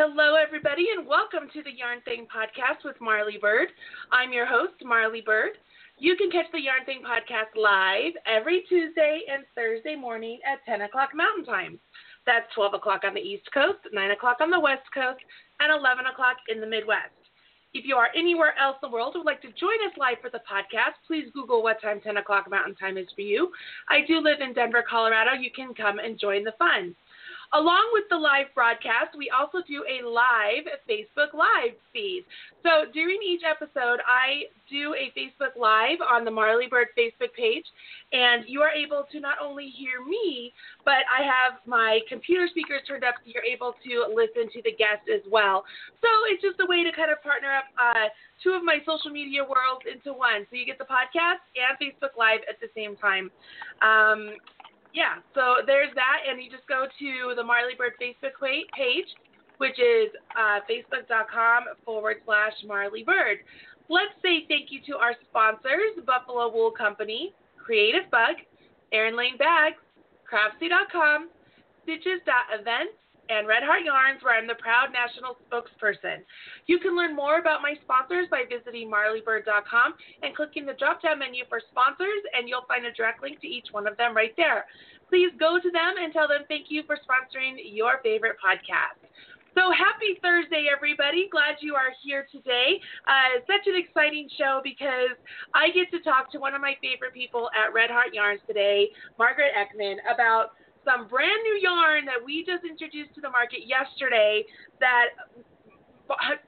Hello, everybody, and welcome to the Yarn Thing podcast with Marly Bird. I'm your host, Marly Bird. You can catch the Yarn Thing podcast live every Tuesday and Thursday morning at 10 o'clock Mountain Time. That's 12 o'clock on the East Coast, 9 o'clock on the West Coast, and 11 o'clock in the Midwest. If you are anywhere else in the world who would like to join us live for the podcast, please Google what time 10 o'clock Mountain Time is for you. I do live in Denver, Colorado. You can come and join the fun. Along with the live broadcast, we also do a live Facebook Live feed. So during each episode, I do a Facebook Live on the Marly Bird Facebook page, and you are able to not only hear me, but I have my computer speakers turned up so you're able to listen to the guest as well. So it's just a way to kind of partner up uh, two of my social media worlds into one. So you get the podcast and Facebook Live at the same time. Um, yeah, so there's that, and you just go to the Marly Bird Facebook page, which is uh, facebook.com forward slash Marly Bird. Let's say thank you to our sponsors Buffalo Wool Company, Creativebug, Erin Lane Bags, Craftsy.com, Stitches.events, and Red Heart Yarns, where I'm the proud national spokesperson. You can learn more about my sponsors by visiting marlybird.com and clicking the drop down menu for sponsors, and you'll find a direct link to each one of them right there. Please go to them and tell them thank you for sponsoring your favorite podcast. So happy Thursday, everybody. Glad you are here today. Uh, such an exciting show because I get to talk to one of my favorite people at Red Heart Yarns today, Margaret Eckman, about some brand new yarn that we just introduced to the market yesterday that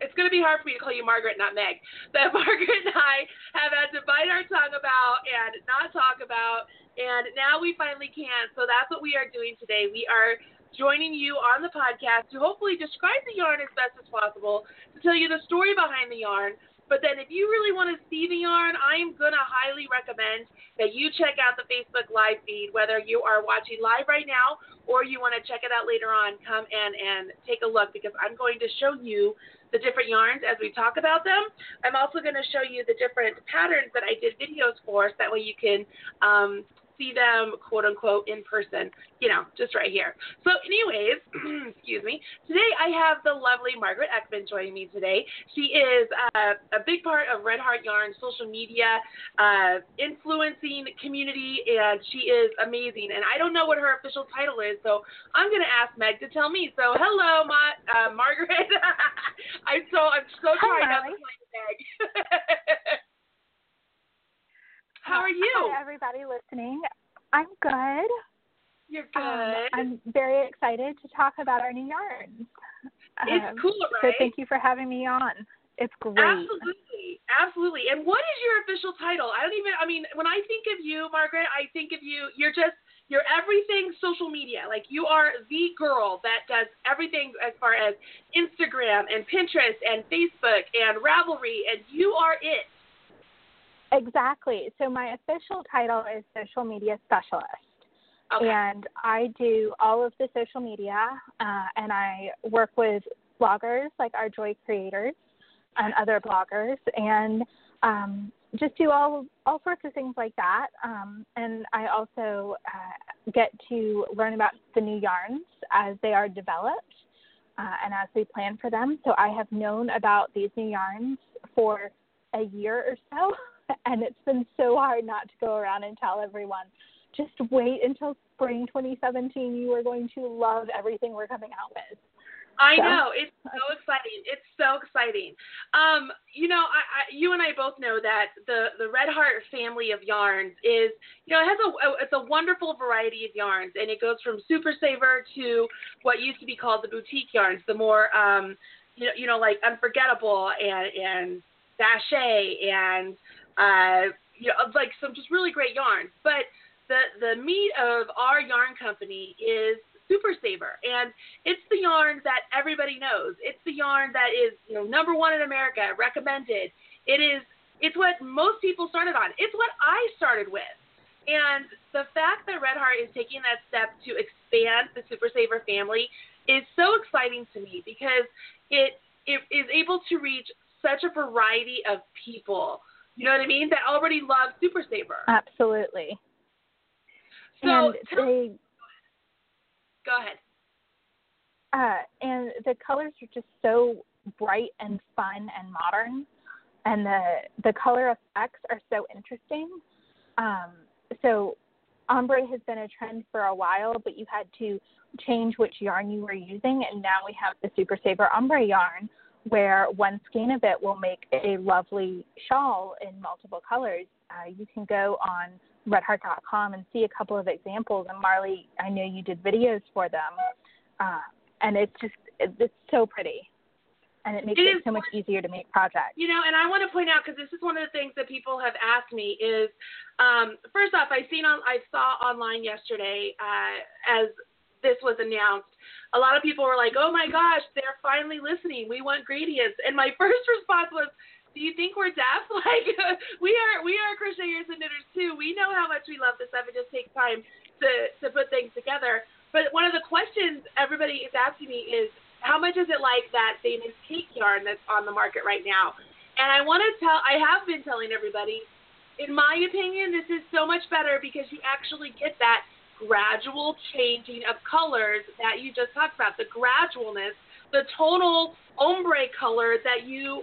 it's going to be hard for me to call you Margaret, not Meg, that Margaret and I have had to bite our tongue about and not talk about. And now we finally can. So that's what we are doing today. We are joining you on the podcast to hopefully describe the yarn as best as possible, to tell you the story behind the yarn, but then if you really want to see the yarn, I'm going to highly recommend that you check out the Facebook live feed, whether you are watching live right now or you want to check it out later on. Come in and take a look because I'm going to show you the different yarns as we talk about them. I'm also going to show you the different patterns that I did videos for so that way you can um, see them, quote unquote, in person, you know, just right here. So, anyways, excuse me, today I have the lovely Margaret Eckman joining me today. She is uh, a big part of Red Heart Yarn social media uh, influencing community, and she is amazing. And I don't know what her official title is, so I'm going to ask Meg to tell me. So, hello, Ma- uh, Margaret. I'm so I'm so trying not to play Meg. How are you? Hi, everybody listening. I'm good. You're good. Um, I'm very excited to talk about our new yarns. It's um, cool, So thank you for having me on. It's great. Absolutely, absolutely. And what is your official title? I don't even. I mean, when I think of you, Margaret, I think of you. You're just you're everything social media. Like you are the girl that does everything as far as Instagram and Pinterest and Facebook and Ravelry, and you are it. Exactly. So my official title is social media specialist. Okay. And I do all of the social media, uh, and I work with bloggers like our Joy creators and other bloggers, and um, just do all all sorts of things like that. Um, and I also uh, get to learn about the new yarns as they are developed uh, and as we plan for them. So I have known about these new yarns for a year or so. and it's been so hard not to go around and tell everyone. Just wait until spring 2017 you are going to love everything we're coming out with. I So- know. It's so exciting. It's so exciting. Um, you know, I, I, you and I both know that the the Red Heart family of yarns is, you know, it has a, a it's a wonderful variety of yarns, and it goes from Super Saver to what used to be called the boutique yarns, the more, um, you know, you know, like Unforgettable and and Sachet and uh, you know, like some just really great yarns. But the the meat of our yarn company is Super Saver, and it's the yarn that everybody knows. It's the yarn that is you know number one in America, recommended. It is it's what most people started on. It's what I started with. And the fact that Red Heart is taking that step to expand the Super Saver family is so exciting to me because it it is able to reach such a variety of people. You know what I mean? That already love Super Saver. absolutely So they go ahead. uh, and the colors are just so bright and fun and modern, and the the color effects are so interesting. Um, so ombre has been a trend for a while, but you had to change which yarn you were using, and now we have the Super Saver ombre yarn, where one skein of it will make a lovely shawl in multiple colors. Uh, you can go on redheart.com and see a couple of examples. And Marly, I know you did videos for them, uh, and it's just it's so pretty and it makes it, it so much easier to make projects. You know, and I want to point out because this is one of the things that people have asked me is, um, first off, I seen on I saw online yesterday uh, as this was announced, a lot of people were like, "Oh my gosh, they're finally listening. We want gradients." And my first response was, "Do you think we're deaf? Like we are we are crocheters and knitters too. We know how much we love this stuff. It just takes time to to put things together." But one of the questions everybody is asking me is, how much is it like that famous cake yarn that's on the market right now? And I want to tell, I have been telling everybody, in my opinion, this is so much better because you actually get that gradual changing of colors that you just talked about, the gradualness, the tonal ombre color that you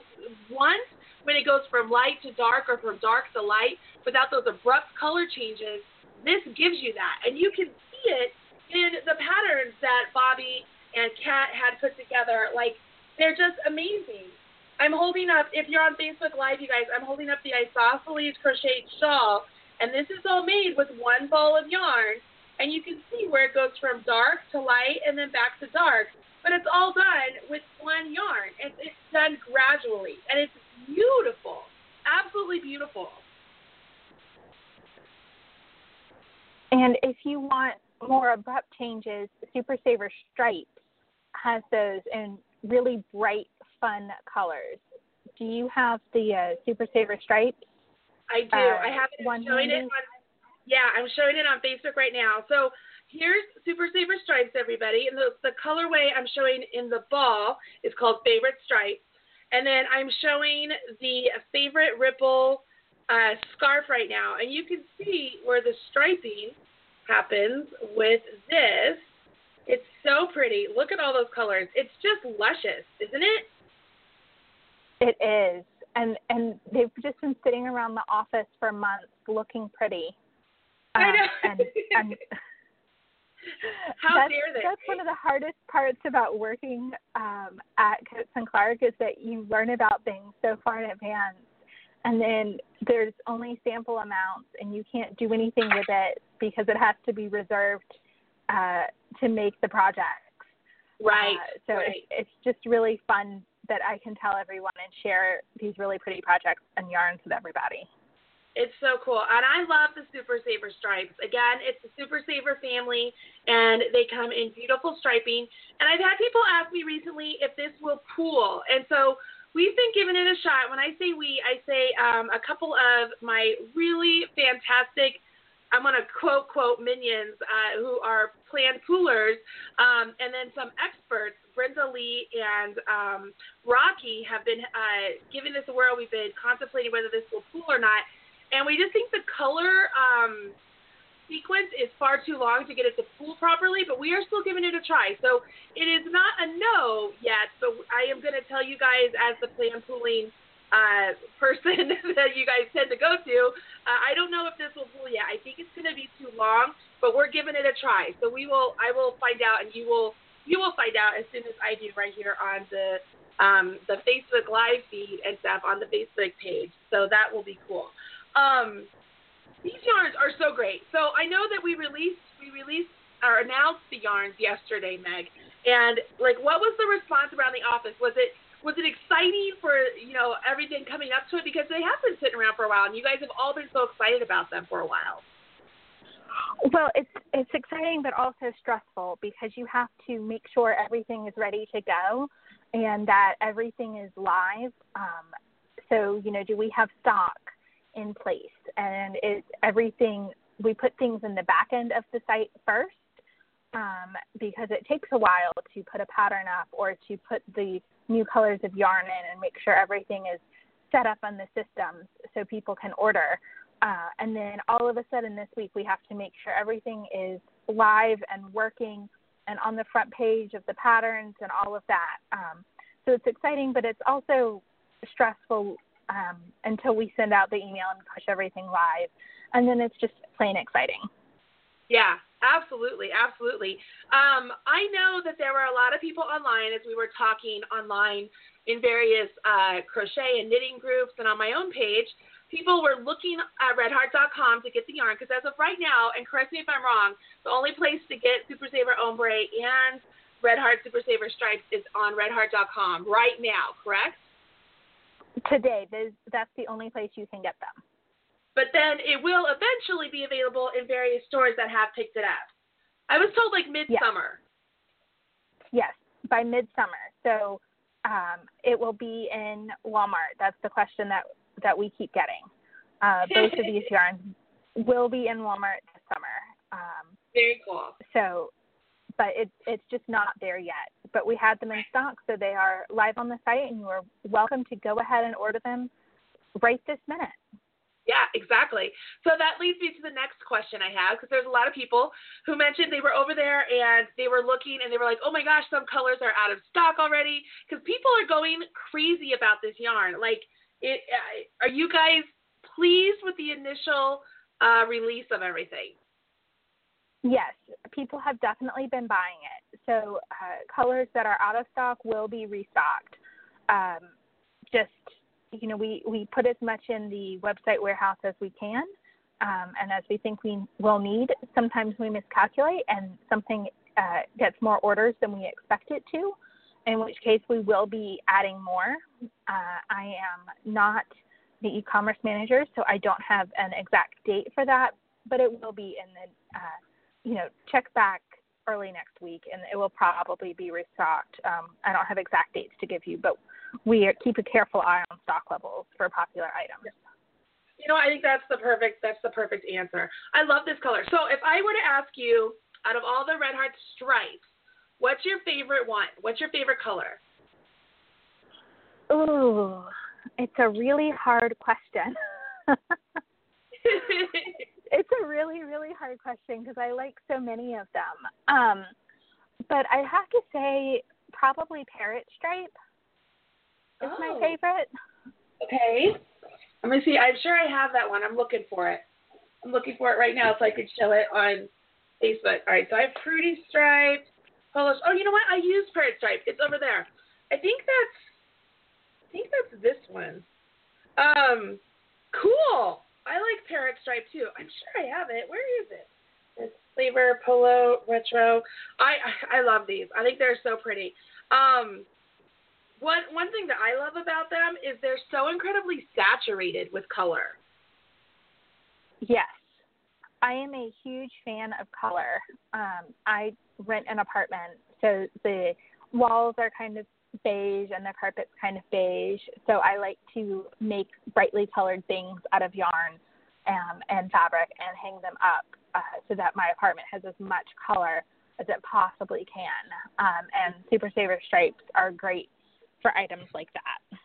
want when it goes from light to dark or from dark to light without those abrupt color changes. This gives you that. And you can see it in the patterns that Bobbi and Kat had put together. Like, they're just amazing. I'm holding up, if you're on Facebook Live, you guys, I'm holding up the Isosceles crochet shawl, and this is all made with one ball of yarn, and you can see where it goes from dark to light and then back to dark. But it's all done with one yarn. It's, it's done gradually, and it's beautiful, absolutely beautiful. And if you want more abrupt changes, Super Saver Stripes has those in really bright, fun colors. Do you have the uh, Super Saver stripes? I do. Uh, I have it. Showing it on. Yeah, I'm showing it on Facebook right now. So here's Super Saver stripes, everybody, and the the colorway I'm showing in the ball is called Favorite Stripes, and then I'm showing the Favorite Ripple uh, scarf right now, and you can see where the striping happens with this it's so pretty. Look at all those colors. It's just luscious, isn't it? It is. And and they've just been sitting around the office for months looking pretty. Um, I know. and, and How that's, dare they? That's one of the hardest parts about working um, at Coats and Clark is that you learn about things so far in advance, and then there's only sample amounts, and you can't do anything with it because it has to be reserved uh, to make the projects. Right. Uh, so right. It's, it's just really fun that I can tell everyone and share these really pretty projects and yarns with everybody. It's so cool. And I love the Super Saver stripes. Again, it's the Super Saver family, and they come in beautiful striping. And I've had people ask me recently if this will pool. And so we've been giving it a shot. When I say we, I say um, a couple of my really fantastic I'm going to quote quote minions uh, who are planned poolers, um, and then some experts. Brenda Lee and um, Rocky have been uh, giving this a whirl. We've been contemplating whether this will pool or not, and we just think the color um, sequence is far too long to get it to pool properly. But we are still giving it a try. So it is not a no yet, but I am going to tell you guys as the plan pooling uh, person that you guys tend to go to. Uh, I don't know if this will pull yet. I think it's going to be too long, but we're giving it a try. So we will. I will find out, and you will. You will find out as soon as I do right here on the um, the Facebook live feed and stuff on the Facebook page. So that will be cool. Um, these yarns are so great. So I know that we released we released or announced the yarns yesterday, Meg. And like, what was the response around the office? Was it was it exciting for you know everything coming up to it because they have been sitting around for a while and you guys have all been so excited about them for a while well it's it's exciting but also stressful because you have to make sure everything is ready to go and that everything is live um, so you know do we have stock in place and is everything we put things in the back end of the site first um, because it takes a while to put a pattern up or to put the new colors of yarn in and make sure everything is set up on the systems so people can order. Uh, and then all of a sudden this week we have to make sure everything is live and working and on the front page of the patterns and all of that. Um, so it's exciting, but it's also stressful um, until we send out the email and push everything live, and then it's just plain exciting. Yeah, absolutely, absolutely. Um, I know that there were a lot of people online as we were talking online in various uh, crochet and knitting groups and on my own page people were looking at redheart.com to get the yarn because as of right now, and correct me if I'm wrong, the only place to get Super Saver Ombre and Red Heart Super Saver Stripes is on redheart.com right now, correct? Today, that's the only place you can get them. But then it will eventually be available in various stores that have picked it up. I was told like midsummer. Yes, yes by midsummer. So um, it will be in Walmart. That's the question that that we keep getting. Uh, both of these yarns will be in Walmart this summer. Um, Very cool. So, but it's it's just not there yet. But we had them in stock, so they are live on the site, and you are welcome to go ahead and order them right this minute. Yeah, exactly. So that leads me to the next question I have because there's a lot of people who mentioned they were over there and they were looking and they were like, oh my gosh, some colors are out of stock already because people are going crazy about this yarn. Like, it, uh, are you guys pleased with the initial uh, release of everything? Yes, people have definitely been buying it. So uh, colors that are out of stock will be restocked. Um, just you know, we we put as much in the website warehouse as we can, um, and as we think we will need. Sometimes we miscalculate, and something uh, gets more orders than we expect it to in which case we will be adding more. Uh, I am not the e-commerce manager, so I don't have an exact date for that, but it will be in the, uh, you know, check back early next week, and it will probably be restocked. Um, I don't have exact dates to give you, but we keep a careful eye on stock levels for popular items. You know, I think that's the perfect that's the perfect answer. I love this color. So if I were to ask you, out of all the Red Heart stripes, What's your favorite one? What's your favorite color? Ooh, it's a really hard question. it's a really, really hard question because I like so many of them. Um, but I have to say, probably Parrot Stripe is oh. my favorite. Okay. Let me see. I'm sure I have that one. I'm looking for it. I'm looking for it right now so I could show it on Facebook. All right. So I have Fruity Stripe. Oh, you know what? I use Parrot Stripe. It's over there. I think that's. I think that's this one. Um, cool. I like Parrot Stripe too. I'm sure I have it. Where is it? It's flavor polo retro. I I love these. I think they're so pretty. Um, one one thing that I love about them is they're so incredibly saturated with color. Yes, I am a huge fan of color. Um, I rent an apartment, so the walls are kind of beige and the carpet's kind of beige. So I like to make brightly colored things out of yarn um, and fabric and hang them up uh, so that my apartment has as much color as it possibly can. Um, and Super Saver stripes are great for items like that.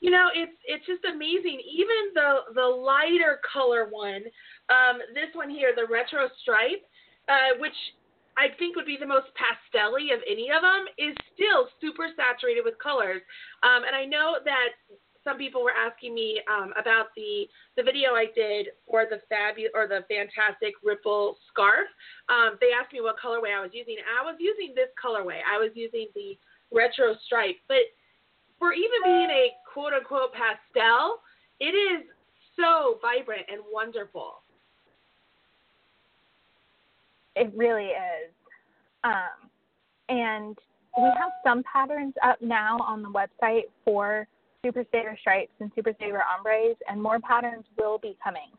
You know, it's it's just amazing. Even the the lighter color one, um, this one here, the retro stripe, uh, which I think would be the most pastelly of any of them, is still super saturated with colors. Um, and I know that some people were asking me um, about the the video I did for the fabu or the fantastic ripple scarf. Um, they asked me what colorway I was using. I was using this colorway. I was using the retro stripe. But for even being a quote unquote pastel, it is so vibrant and wonderful. It really is. Um, and we have some patterns up now on the website for Super Saver stripes and Super Saver ombres, and more patterns will be coming.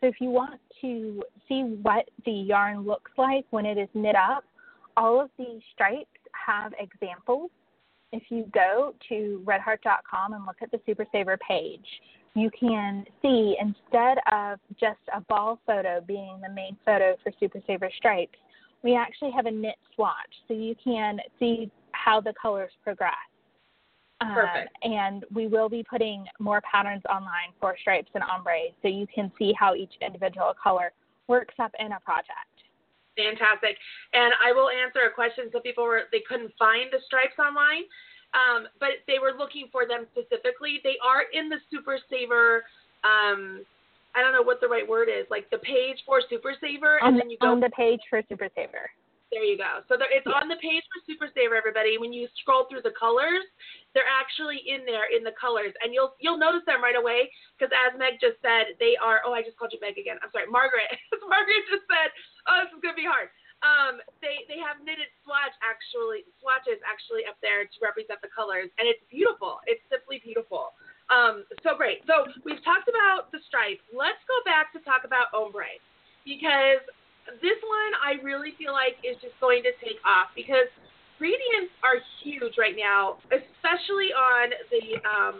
So if you want to see what the yarn looks like when it is knit up, all of these stripes have examples. If you go to redheart.com and look at the Super Saver page, you can see instead of just a ball photo being the main photo for Super Saver stripes, we actually have a knit swatch so you can see how the colors progress. Perfect. Um, and we will be putting more patterns online for stripes and ombre so you can see how each individual color works up in a project. Fantastic. And I will answer a question. Some people were they couldn't find the stripes online, um, but they were looking for them specifically. They are in the Super Saver. Um, I don't know what the right word is, like the page for Super Saver, and then you go on the page for Super Saver. There you go. So there, it's on the page for Super Saver, everybody. When you scroll through the colors, they're actually in there in the colors, and you'll you'll notice them right away because as Meg just said, they are. Oh, I just called you Meg again. I'm sorry, Margaret. Margaret just said, oh, this is gonna be hard. Um, they they have knitted swatch actually swatches actually up there to represent the colors, and it's beautiful. It's simply beautiful. Um, so great. So we've talked about the stripes. Let's go back to talk about ombre because this one I really feel like is just going to take off because gradients are huge right now, especially on the um,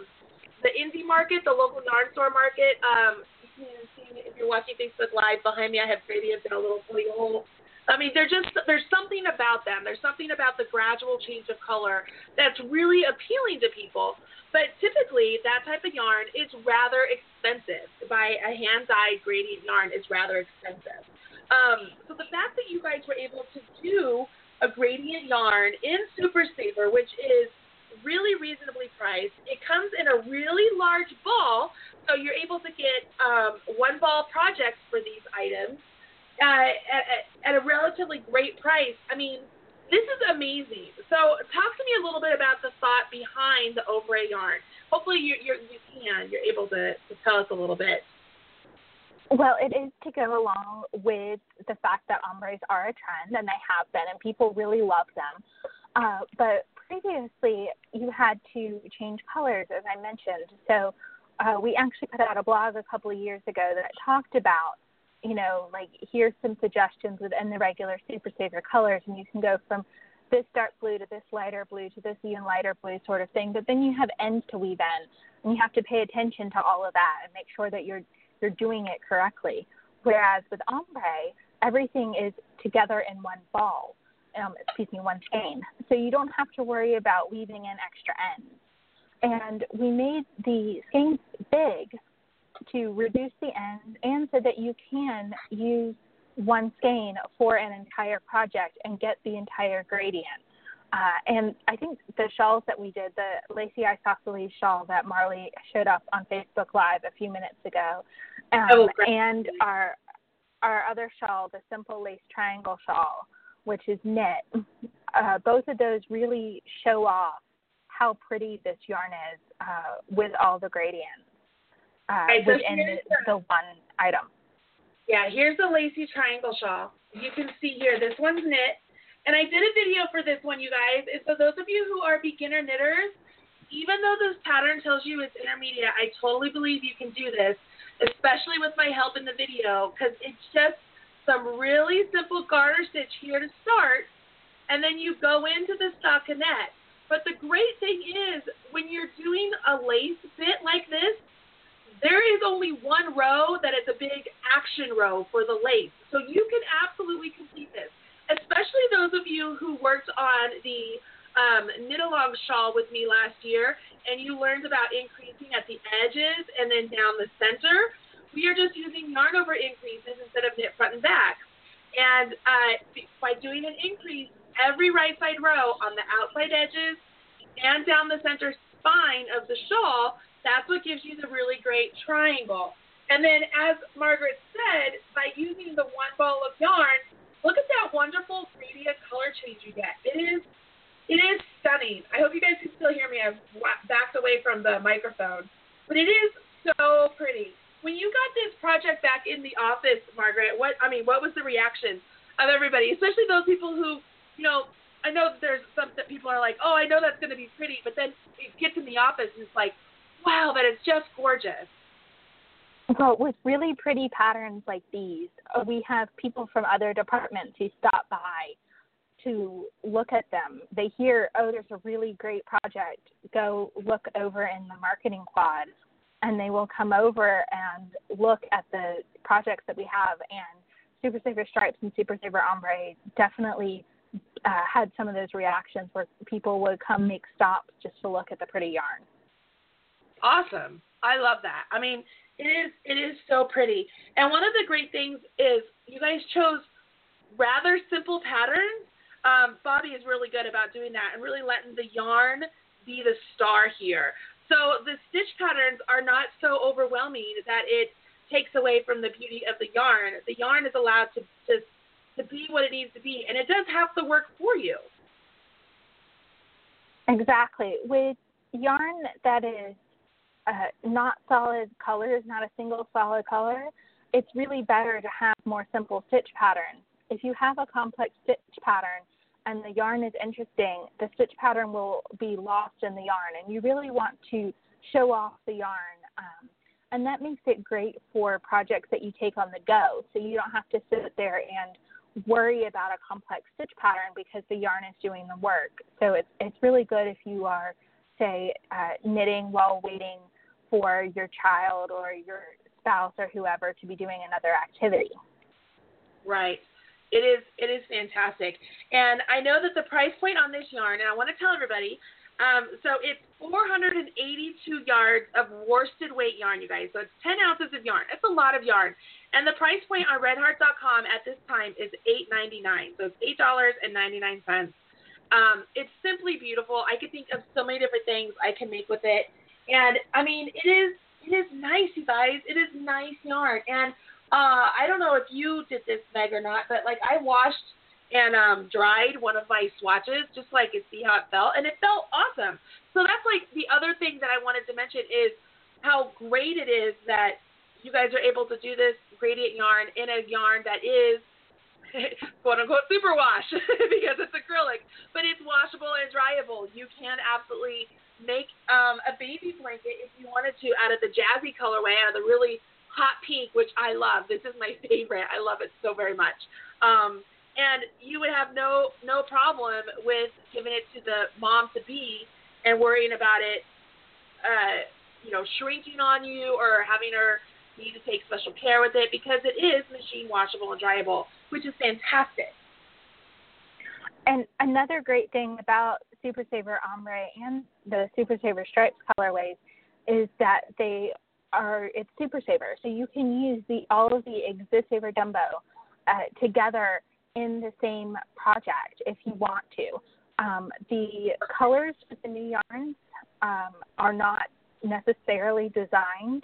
the indie market, the local yarn store market. Um, you can see if you're watching Facebook Live behind me, I have gradients in a little play hole. I mean, they're just there's something about them. There's something about the gradual change of color that's really appealing to people. But typically, that type of yarn is rather expensive. By a hand-dyed gradient yarn is rather expensive. Um, so the fact that you guys were able to do a gradient yarn in Super Saver, which is really reasonably priced, it comes in a really large ball, so you're able to get um, one ball projects for these items uh, at, at a relatively great price. I mean, this is amazing. So talk to me a little bit about the thought behind the ombre yarn. Hopefully you, you're, you can, you're able to, to tell us a little bit. Well, it is to go along with the fact that ombres are a trend and they have been, and people really love them. Uh, but previously, you had to change colors, as I mentioned. So uh, we actually put out a blog a couple of years ago that talked about, you know, like here's some suggestions within the regular Super Saver colors, and you can go from this dark blue to this lighter blue to this even lighter blue sort of thing. But then you have ends to weave in, and you have to pay attention to all of that and make sure that you're you're doing it correctly. Whereas with ombre, everything is together in one ball, um, excuse me, one skein. So you don't have to worry about weaving in extra ends. And we made the skeins big to reduce the ends and so that you can use one skein for an entire project and get the entire gradient. Uh, and I think the shawls that we did, the lacy isosceles shawl that Marly showed up on Facebook Live a few minutes ago, um, oh, and our our other shawl, the simple lace triangle shawl, which is knit. Uh, both of those really show off how pretty this yarn is uh, with all the gradients uh, right, so within the, the one item. Yeah, here's the lacy triangle shawl. You can see here, this one's knit. And I did a video for this one, you guys. And so those of you who are beginner knitters, even though this pattern tells you it's intermediate, I totally believe you can do this, especially with my help in the video, because it's just some really simple garter stitch here to start, and then you go into the stockinette. But the great thing is, when you're doing a lace bit like this, there is only one row that is a big action row for the lace. So you can absolutely complete this especially those of you who worked on the um, knit along shawl with me last year and you learned about increasing at the edges and then down the center. We are just using yarn over increases instead of knit front and back. And uh, by doing an increase every right side row on the outside edges and down the center spine of the shawl, that's what gives you the really great triangle. And then, as Margaret said, by using the one ball of yarn, Look at that wonderful gradient color change you get. It is it is stunning. I hope you guys can still hear me. I've backed away from the microphone. But it is so pretty. When you got this project back in the office, Margaret, what I mean, what was the reaction of everybody, especially those people who, you know, I know that there's some that people are like, oh, I know that's going to be pretty, but then it gets in the office and it's like, wow, that is just gorgeous. Well, with really pretty patterns like these, uh, we have people from other departments who stop by to look at them. They hear, oh, there's a really great project. Go look over in the marketing quad. And they will come over and look at the projects that we have. And Super Saver Stripes and Super Saver Ombre definitely uh, had some of those reactions where people would come make stops just to look at the pretty yarn. Awesome. I love that. I mean, it is it is so pretty. And one of the great things is you guys chose rather simple patterns, um, Bobbi is really good about doing that and really letting the yarn be the star here. So the stitch patterns are not so overwhelming that it takes away from the beauty of the yarn. The yarn is allowed to, to, to be what it needs to be, and it does have to work for you. Exactly. With yarn that is uh, not solid colors, not a single solid color, it's really better to have more simple stitch patterns. If you have a complex stitch pattern and the yarn is interesting, the stitch pattern will be lost in the yarn, and you really want to show off the yarn. Um, and that makes it great for projects that you take on the go. So you don't have to sit there and worry about a complex stitch pattern because the yarn is doing the work. So it's it's really good if you are, say, uh, knitting while waiting for your child or your spouse or whoever to be doing another activity. Right. It is it is fantastic, and I know that the price point on this yarn, and I want to tell everybody, um, so it's 482 yards of worsted weight yarn, you guys. So it's 10 ounces of yarn. It's a lot of yarn, and the price point on RedHeart.com at this time is $8.99. So it's eight dollars and 99 cents. Um, it's simply beautiful. I could think of so many different things I can make with it, and I mean it is it is nice, you guys. It is nice yarn, and uh, I don't know if you did this, Meg, or not, but like I washed and um, dried one of my swatches just so I could see how it felt, and it felt awesome. So that's like the other thing that I wanted to mention is how great it is that you guys are able to do this gradient yarn in a yarn that is quote unquote super wash because it's acrylic, but it's washable and dryable. You can absolutely make um, a baby blanket if you wanted to out of the jazzy colorway, out of the really hot pink, which I love. This is my favorite. I love it so very much. Um, and you would have no no problem with giving it to the mom to be and worrying about it, uh, you know, shrinking on you or having her need to take special care with it because it is machine washable and dryable, which is fantastic. And another great thing about Super Saver Ombre and the Super Saver Stripes colorways is that they are it's Super Saver, so you can use the all of the Exist Saver Dumbo uh, together in the same project if you want to. Um, the colors for the new yarns um, are not necessarily designed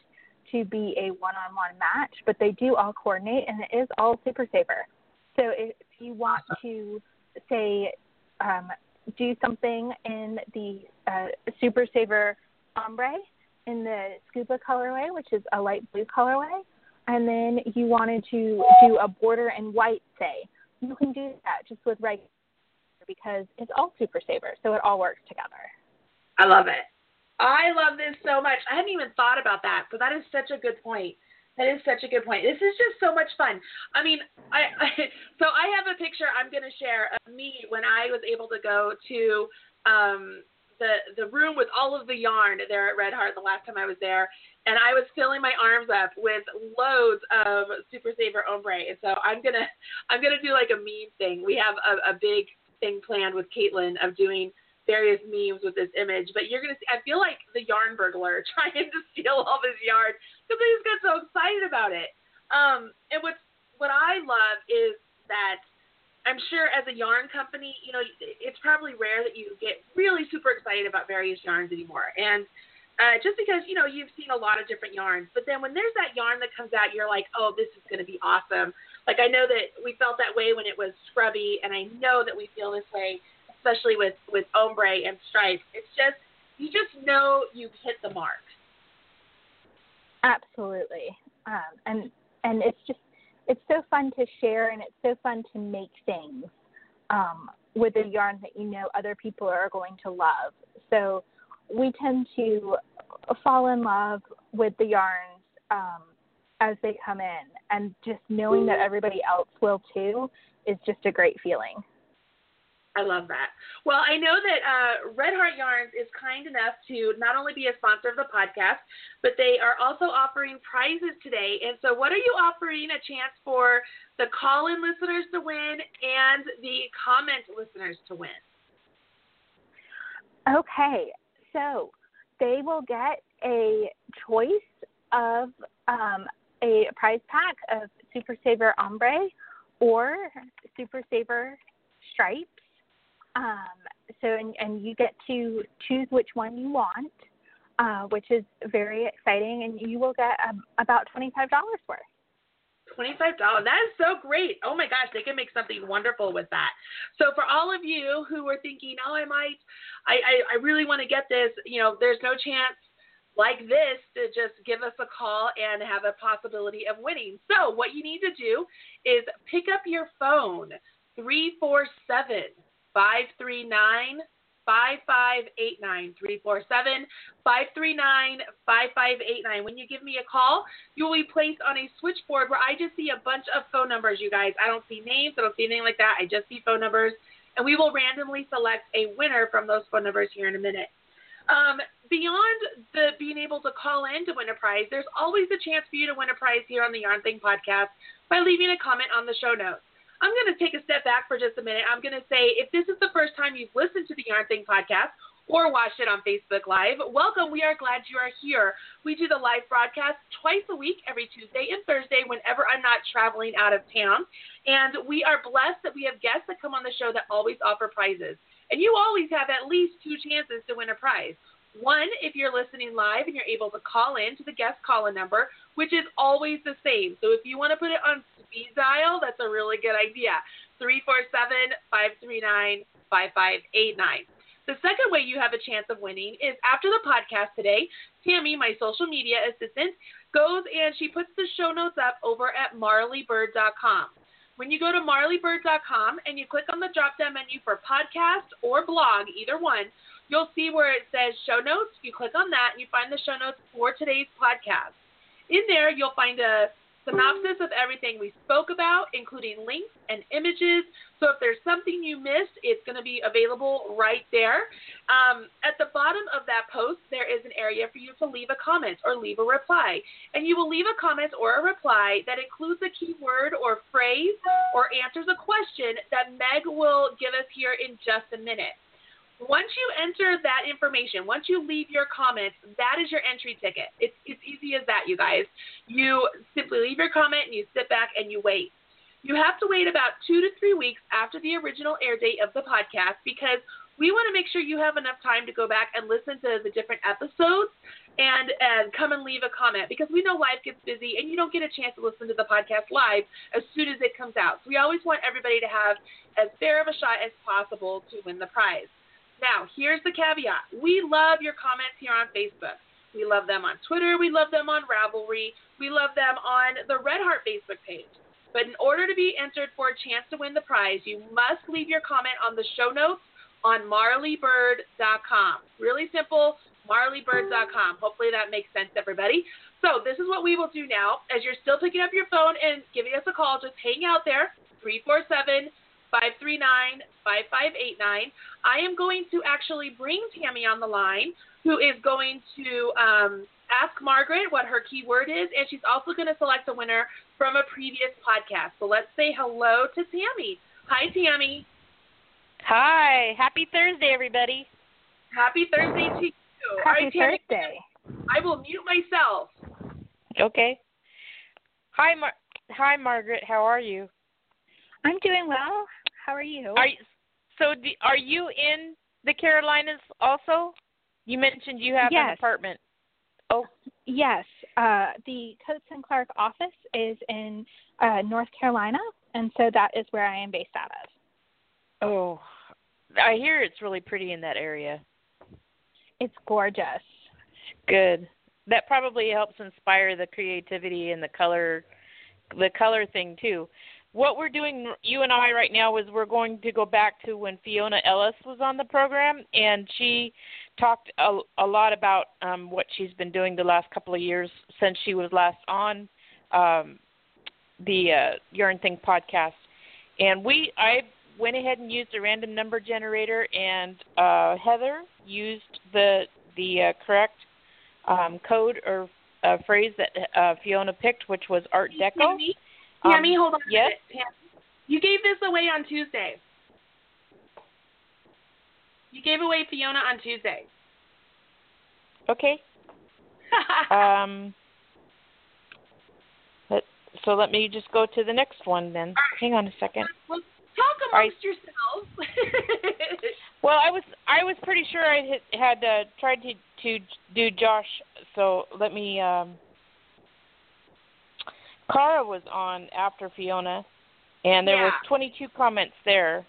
to be a one-on-one match, but they do all coordinate, and it is all Super Saver. So if you want to say um, do something in the uh, Super Saver ombre in the scuba colorway, which is a light blue colorway, and then you wanted to do a border in white, say, you can do that just with regular because it's all super saver, so it all works together. I love it. I love this so much. I hadn't even thought about that, but that is such a good point. That is such a good point. This is just so much fun. I mean, I, I so I have a picture I'm going to share of me when I was able to go to um, the the room with all of the yarn there at Red Heart the last time I was there, and I was filling my arms up with loads of Super Saver ombre. And so I'm gonna I'm gonna do like a meme thing. We have a, a big thing planned with Caitlin of doing various memes with this image. But you're gonna see. I feel like the yarn burglar trying to steal all this yarn because I just got so excited about it. Um, and what's what I love is that I'm sure as a yarn company, you know, it's probably rare that you get really super excited about various yarns anymore. And uh, just because, you know, you've seen a lot of different yarns, but then when there's that yarn that comes out, you're like, oh, this is going to be awesome. Like I know that we felt that way when it was scrubby, and I know that we feel this way, especially with with ombre and stripes. It's just you just know you've hit the mark. Absolutely, um, and and it's just it's so fun to share and it's so fun to make things um, with a yarn that you know other people are going to love. So we tend to fall in love with the yarns um, as they come in, and just knowing that everybody else will too is just a great feeling. I love that. Well, I know that uh, Red Heart Yarns is kind enough to not only be a sponsor of the podcast, but they are also offering prizes today. And so, what are you offering a chance for the call in listeners to win and the comment listeners to win? Okay, so they will get a choice of um, a prize pack of Super Saver Ombre or Super Saver stripes. Um, so, and, and you get to choose which one you want, uh, which is very exciting, and you will get um, about $25 worth. Twenty-five dollars. That is so great. Oh my gosh, they can make something wonderful with that. So for all of you who are thinking, oh, I might, I, I, I really want to get this. You know, there's no chance like this to just give us a call and have a possibility of winning. So what you need to do is pick up your phone, three four seven five three nine. 5589 347 539 5589. When you give me a call, you will be placed on a switchboard where I just see a bunch of phone numbers, you guys. I don't see names, I don't see anything like that. I just see phone numbers, and we will randomly select a winner from those phone numbers here in a minute. Um, beyond the being able to call in to win a prize, there's always a chance for you to win a prize here on the Yarn Thing podcast by leaving a comment on the show notes. I'm going to take a step back for just a minute. I'm going to say if this is the first time you've listened to the Yarn Thing podcast or watched it on Facebook Live, welcome. We are glad you are here. We do the live broadcast twice a week, every Tuesday and Thursday, whenever I'm not traveling out of town. And we are blessed that we have guests that come on the show that always offer prizes. And you always have at least two chances to win a prize. One, if you're listening live and you're able to call in to the guest call in number, which is always the same. So if you want to put it on speed dial, that's a really good idea. 347 539 5589. The second way you have a chance of winning is after the podcast today, Tammy, my social media assistant, goes and she puts the show notes up over at marlybird.com. When you go to marlybird.com and you click on the drop down menu for podcast or blog, either one, you'll see where it says show notes. You click on that and you find the show notes for today's podcast. In there, you'll find a synopsis of everything we spoke about, including links and images. So if there's something you missed, it's going to be available right there. Um, at the bottom of that post, there is an area for you to leave a comment or leave a reply. And you will leave a comment or a reply that includes a keyword or phrase or answers a question that Meg will give us here in just a minute. Once you enter that information, once you leave your comment, that is your entry ticket. It's it's easy as that, you guys. You simply leave your comment and you sit back and you wait. You have to wait about two to three weeks after the original air date of the podcast because we want to make sure you have enough time to go back and listen to the different episodes and and come and leave a comment because we know life gets busy and you don't get a chance to listen to the podcast live as soon as it comes out. So we always want everybody to have as fair of a shot as possible to win the prize. Now, here's the caveat. We love your comments here on Facebook. We love them on Twitter. We love them on Ravelry. We love them on the Red Heart Facebook page. But in order to be entered for a chance to win the prize, you must leave your comment on the show notes on marlybird.com. Really simple, marlybird.com. Hopefully that makes sense, everybody. So this is what we will do now. As you're still picking up your phone and giving us a call, just hang out there, 347 539 5589. I am going to actually bring Tammy on the line, who is going to um, ask Margaret what her keyword is, and she's also going to select a winner from a previous podcast. So let's say hello to Tammy. Hi, Tammy. Hi. Happy Thursday, everybody. Happy Thursday to you. Happy right, Thursday. I will mute myself. Okay. Hi, Mar- Hi, Margaret. How are you? I'm doing well. How are you? Are you, so? Do, are you in the Carolinas also? You mentioned you have yes. an apartment. Oh. Yes. Uh, the Coats and Clark office is in uh, North Carolina, and so that is where I am based out of. Oh, I hear it's really pretty in that area. It's gorgeous. Good. That probably helps inspire the creativity and the color, the color thing too what we're doing, you and I, right now, is we're going to go back to when Fiona Ellis was on the program, and she talked a, a lot about um, what she's been doing the last couple of years since she was last on um, the uh, Yarn Thing podcast. And we, I went ahead and used a random number generator, and uh, Heather used the the uh, correct um, code or uh, phrase that uh, Fiona picked, which was Art Deco. Tammy, um, hold on. Yes. You gave this away on Tuesday. You gave away Fiona on Tuesday. Okay. um. Let's so let me just go to the next one then. Right. Hang on a second. Well, talk amongst right. yourselves. well, I was I was pretty sure I had, had uh, tried to to do Josh, so let me. um Cara was on after Fiona, and there yeah. was 22 comments there.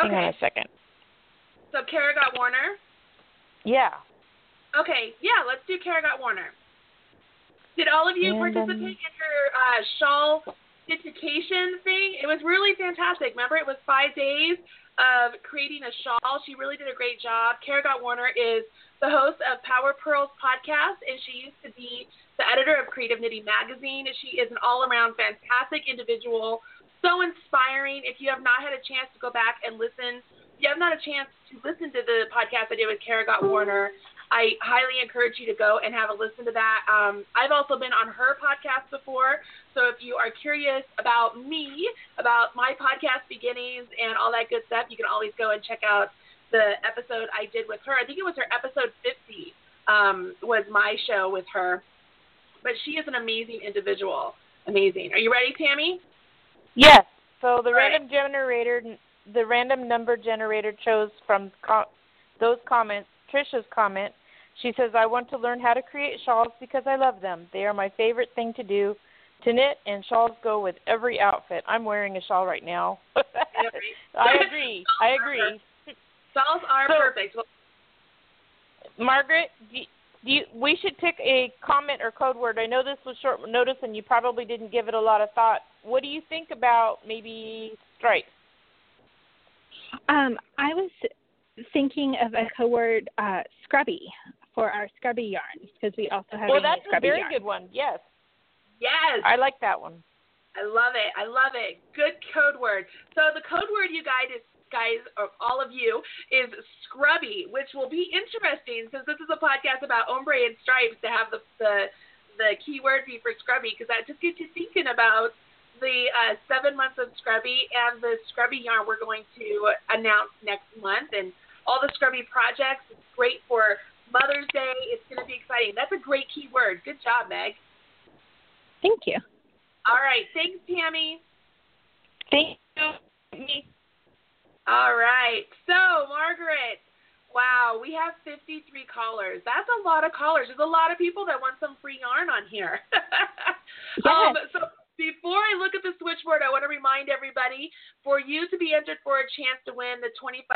Okay. Hang on a second. So Kara Gott Warner. Yeah. Okay, yeah, let's do Kara Gott Warner. Did all of you and, participate um, in her uh, shawl dedication thing? It was really fantastic. Remember, it was five days of creating a shawl. She really did a great job. Kara Gott Warner is the host of Power Pearls podcast, and she used to be the editor of Creative Knitting magazine. She is an all-around fantastic individual, so inspiring. If you have not had a chance to go back and listen, if you have not a chance to listen to the podcast I did with Kara Gott Warner, I highly encourage you to go and have a listen to that. Um, I've also been on her podcast before, so if you are curious about me, about my podcast beginnings and all that good stuff, you can always go and check out the episode I did with her. I think it was her episode 50 um, was my show with her. But she is an amazing individual. Amazing. Are you ready, Tammy? Yes. So the all random right. generator, the random number generator chose from co- those comments. Trisha's comment she says, I want to learn how to create shawls because I love them. They are my favorite thing to do to knit, and shawls go with every outfit. I'm wearing a shawl right now. I agree. I agree. Shawls are so, perfect. Margaret, do you, do you, we should pick a comment or code word. I know this was short notice, and you probably didn't give it a lot of thought. What do you think about maybe stripes? Um, I was thinking of a code word, uh, scrubby for our scrubby yarns because we also have. Well, that's a very yarn. good one. Yes. Yes. I like that one. I love it. I love it. Good code word. So the code word you guys is guys or all of you is scrubby, which will be interesting since this is a podcast about ombre and stripes to have the the the keyword be for scrubby because that just gets you thinking about the uh, seven months of scrubby and the scrubby yarn we're going to announce next month and all the scrubby projects. It's great for Mother's Day. It's going to be exciting. That's a great keyword. Good job, Meg. Thank you. All right. Thanks, Tammy. Thank you. All right. So, Margaret, wow, we have 53 callers. That's a lot of callers. There's a lot of people that want some free yarn on here. yes. um, so, before I look at the switchboard, I want to remind everybody for you to be entered for a chance to win the $25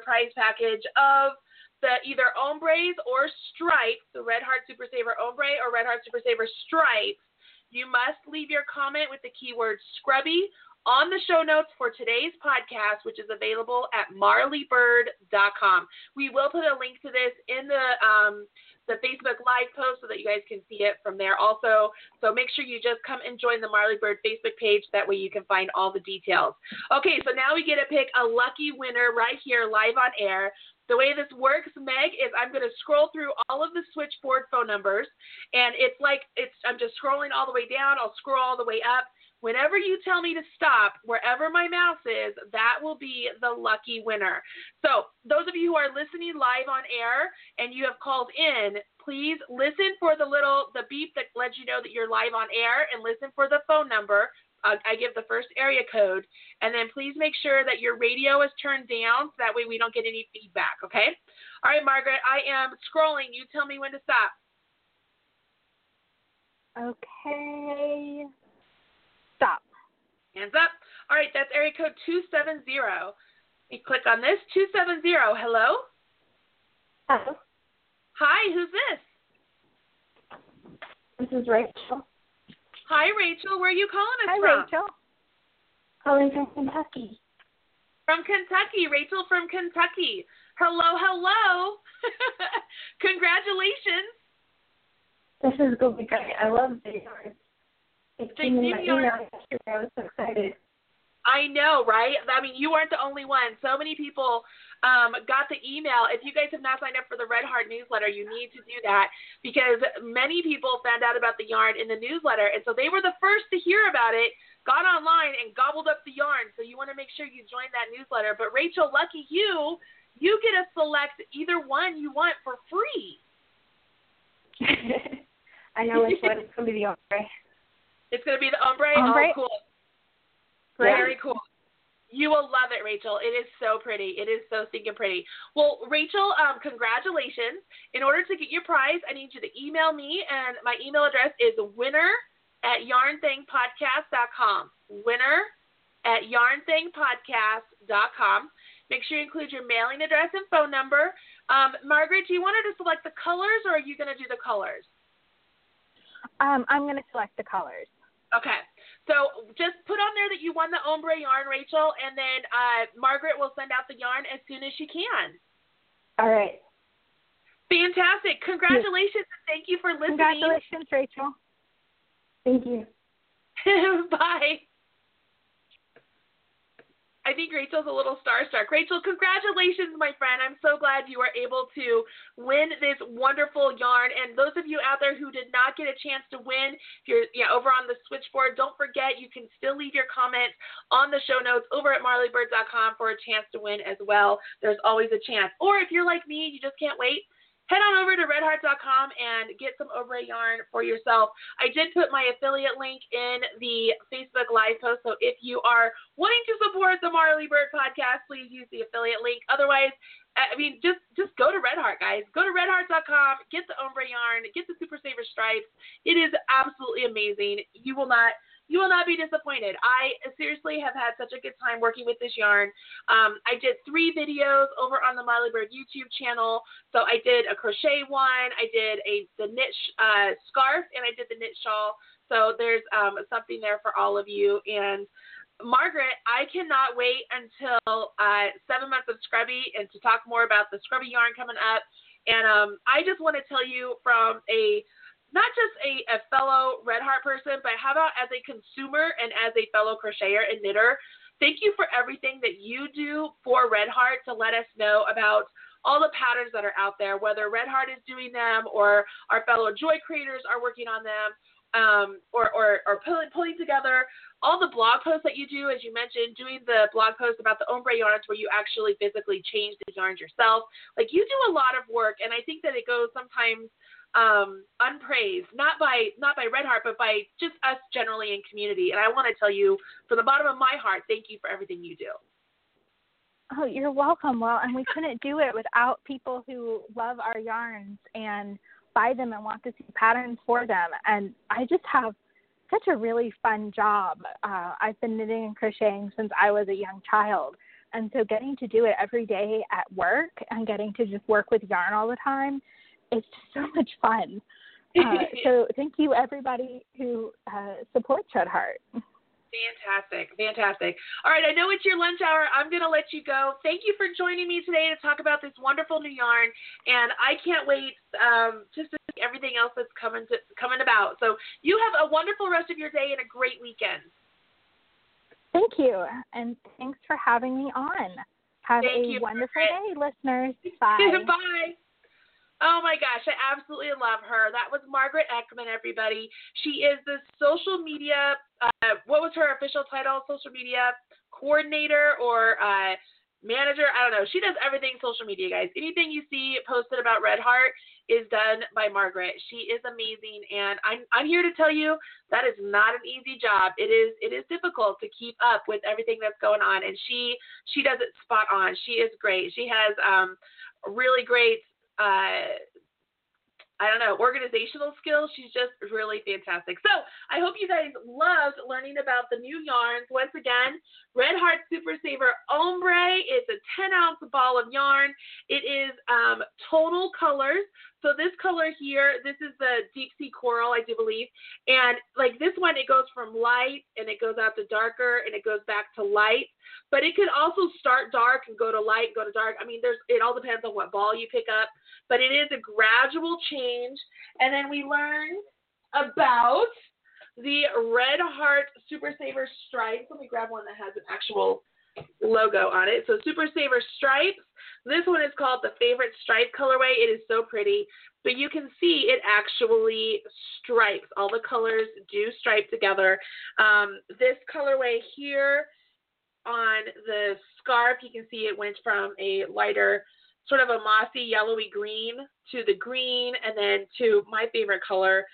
prize package of – the either ombres or stripes, the Red Heart Super Saver ombre or Red Heart Super Saver stripes, you must leave your comment with the keyword scrubby on the show notes for today's podcast, which is available at marlybird.com. We will put a link to this in the um, the Facebook Live post so that you guys can see it from there also. So make sure you just come and join the Marly Bird Facebook page. That way you can find all the details. Okay, so now we get to pick a lucky winner right here live on air. The way this works, Meg, is I'm going to scroll through all of the switchboard phone numbers, and it's like it's I'm just scrolling all the way down. I'll scroll all the way up. Whenever you tell me to stop, wherever my mouse is, that will be the lucky winner. So, those of you who are listening live on air and you have called in, please listen for the little the beep that lets you know that you're live on air and listen for the phone number uh, I give the first area code, and then please make sure that your radio is turned down so that way we don't get any feedback, okay? All right, Margaret, I am scrolling. You tell me when to stop. Okay. Stop. Hands up. All right, that's area code 270. You click on this. 270. Hello? Hello. Hi, who's this? This is Rachel. Hi, Rachel. Where are you calling us Hi, from? Rachel. Calling from Kentucky. From Kentucky. Rachel from Kentucky. Hello, hello. Congratulations. This is going to be great. I love the yard. It came in my email yesterday. I was so excited. I know, right? I mean, you aren't the only one. So many people um, got the email. If you guys have not signed up for the Red Heart newsletter, you need to do that because many people found out about the yarn in the newsletter. And so they were the first to hear about it, got online, and gobbled up the yarn. So you want to make sure you join that newsletter. But Rachel, lucky you, you get to select either one you want for free. I know which one. It's going to be the ombre. It's going to be the ombre. ombre. Oh, cool. Great. Very cool. You will love it, Rachel. It is so pretty. It is so stinking pretty. Well, Rachel, um, congratulations. In order to get your prize, I need you to email me, and my email address is winner at yarnthingpodcast.com. Winner at yarnthingpodcast.com. Make sure you include your mailing address and phone number. Um, Margaret, do you want her to select the colors, or are you going to do the colors? Um, I'm going to select the colors. Okay. So just put on there that you won the ombre yarn, Rachel, and then uh, Margaret will send out the yarn as soon as she can. All right. Fantastic. Congratulations and thank you for listening. Congratulations, Rachel. Thank you. Bye. I think Rachel's a little starstruck. Rachel, congratulations, my friend. I'm so glad you were able to win this wonderful yarn. And those of you out there who did not get a chance to win, if you're yeah, over on the switchboard, don't forget you can still leave your comments on the show notes over at marlybird.com for a chance to win as well. There's always a chance. Or if you're like me, you just can't wait head on over to redheart.com and get some ombre yarn for yourself. I did put my affiliate link in the Facebook Live post, so if you are wanting to support the Marly Bird podcast, please use the affiliate link. Otherwise, I mean, just just go to Redheart, guys. Go to redheart.com, get the ombre yarn, get the Super Saver stripes. It is absolutely amazing. You will not you will not be disappointed. I seriously have had such a good time working with this yarn. Um, I did three videos over on the Marly Bird YouTube channel. So I did a crochet one, I did a the knit uh, scarf, and I did the knit shawl. So there's um, something there for all of you. And Margaret, I cannot wait until uh, seven months of Scrubby and to talk more about the Scrubby yarn coming up. And um, I just want to tell you from a not just a, a fellow Red Heart person, but how about as a consumer and as a fellow crocheter and knitter? Thank you for everything that you do for Red Heart to let us know about all the patterns that are out there, whether Red Heart is doing them or our fellow joy creators are working on them, um, or, or, or pulling, pulling together all the blog posts that you do, as you mentioned, doing the blog post about the ombre yarns where you actually physically change the yarns yourself. Like you do a lot of work, and I think that it goes sometimes um, unpraised, not by not by Red Heart, but by just us generally in community. And I want to tell you from the bottom of my heart, thank you for everything you do. Oh, you're welcome. Well, and we couldn't do it without people who love our yarns and buy them and want to see patterns for them. And I just have such a really fun job. Uh, I've been knitting and crocheting since I was a young child. And so getting to do it every day at work and getting to just work with yarn all the time it's just so much fun. Uh, so thank you everybody who uh, supports Red Heart. Fantastic, fantastic. All right, I know it's your lunch hour. I'm going to let you go. Thank you for joining me today to talk about this wonderful new yarn, and I can't wait um, just to see everything else that's coming to, coming about. So you have a wonderful rest of your day and a great weekend. Thank you, and thanks for having me on. Have Thank a you, wonderful day, listeners. Bye. Bye. Oh my gosh, I absolutely love her. That was Margaret Ekman, everybody. She is the social media, uh, what was her official title? Social media coordinator or uh, manager? I don't know. She does everything social media, guys. Anything you see posted about Red Heart is done by Margaret. She is amazing, and I'm I'm here to tell you that is not an easy job. It is it is difficult to keep up with everything that's going on, and she she does it spot on. She is great. She has um really great uh, I don't know, organizational skills. She's just really fantastic. So I hope you guys loved learning about the new yarns. Once again, Red Heart Super Saver Ombre is a 10 ounce ball of yarn. It is um, tonal colors. So this color here, this is the deep sea coral, I do believe. And like this one, it goes from light and it goes out to darker and it goes back to light. But it could also start dark and go to light, go to dark. I mean, there's it all depends on what ball you pick up. But it is a gradual change. And then we learned about the Red Heart Super Saver stripes. Let me grab one that has an actual logo on it. So Super Saver stripes. This one is called the favorite stripe colorway. It is so pretty, but you can see it actually stripes. All the colors do stripe together. Um, this colorway here on the scarf, you can see it went from a lighter, sort of a mossy yellowy green to the green, and then to my favorite color,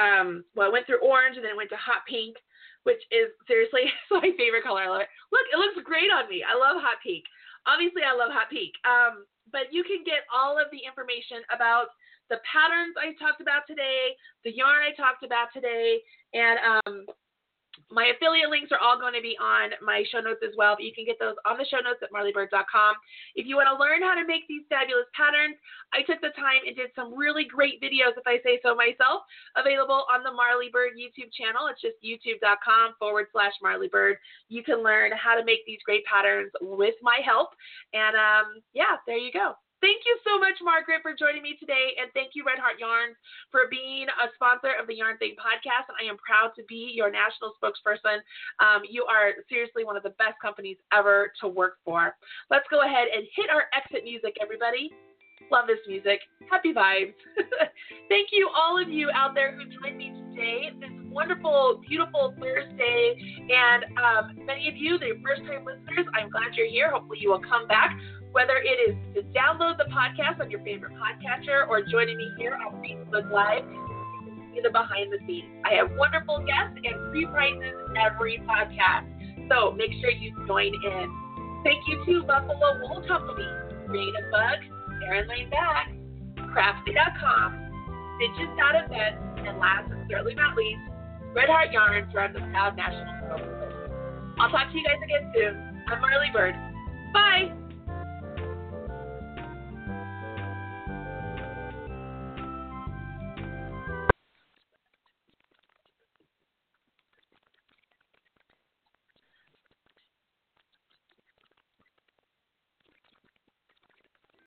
um, well, I went through orange and then it went to hot pink, which is seriously my favorite color. I love it. Look, it looks great on me. I love hot pink. Obviously, I love hot pink. Um, but you can get all of the information about the patterns I talked about today, the yarn I talked about today, and um, my affiliate links are all going to be on my show notes as well, but you can get those on the show notes at marlybird.com. If you want to learn how to make these fabulous patterns, I took the time and did some really great videos, if I say so myself, available on the Marly Bird YouTube channel. It's just youtube.com forward slash marlybird. You can learn how to make these great patterns with my help. And um, yeah, there you go. Thank you so much, Margaret, for joining me today. And thank you, Red Heart Yarns, for being a sponsor of the Yarn Thing podcast. And I am proud to be your national spokesperson. Um, you are seriously one of the best companies ever to work for. Let's go ahead and hit our exit music, everybody. Love this music. Happy vibes. thank you, all of you out there who joined me today. This wonderful, beautiful Thursday. And um, many of you, the first time listeners, I'm glad you're here. Hopefully, you will come back whether it is to download the podcast on your favorite podcatcher or joining me here on Facebook Live, see the behind the scenes. I have wonderful guests and free prizes every podcast. So make sure you join in. Thank you to Buffalo Wool Company, Creativebug, Erin Lane Bag, Craftsy.com, Stitches.events, and last but certainly not least, Red Heart Yarns, I'm the proud national spokesperson. I'll talk to you guys again soon. I'm Marly Bird. Bye.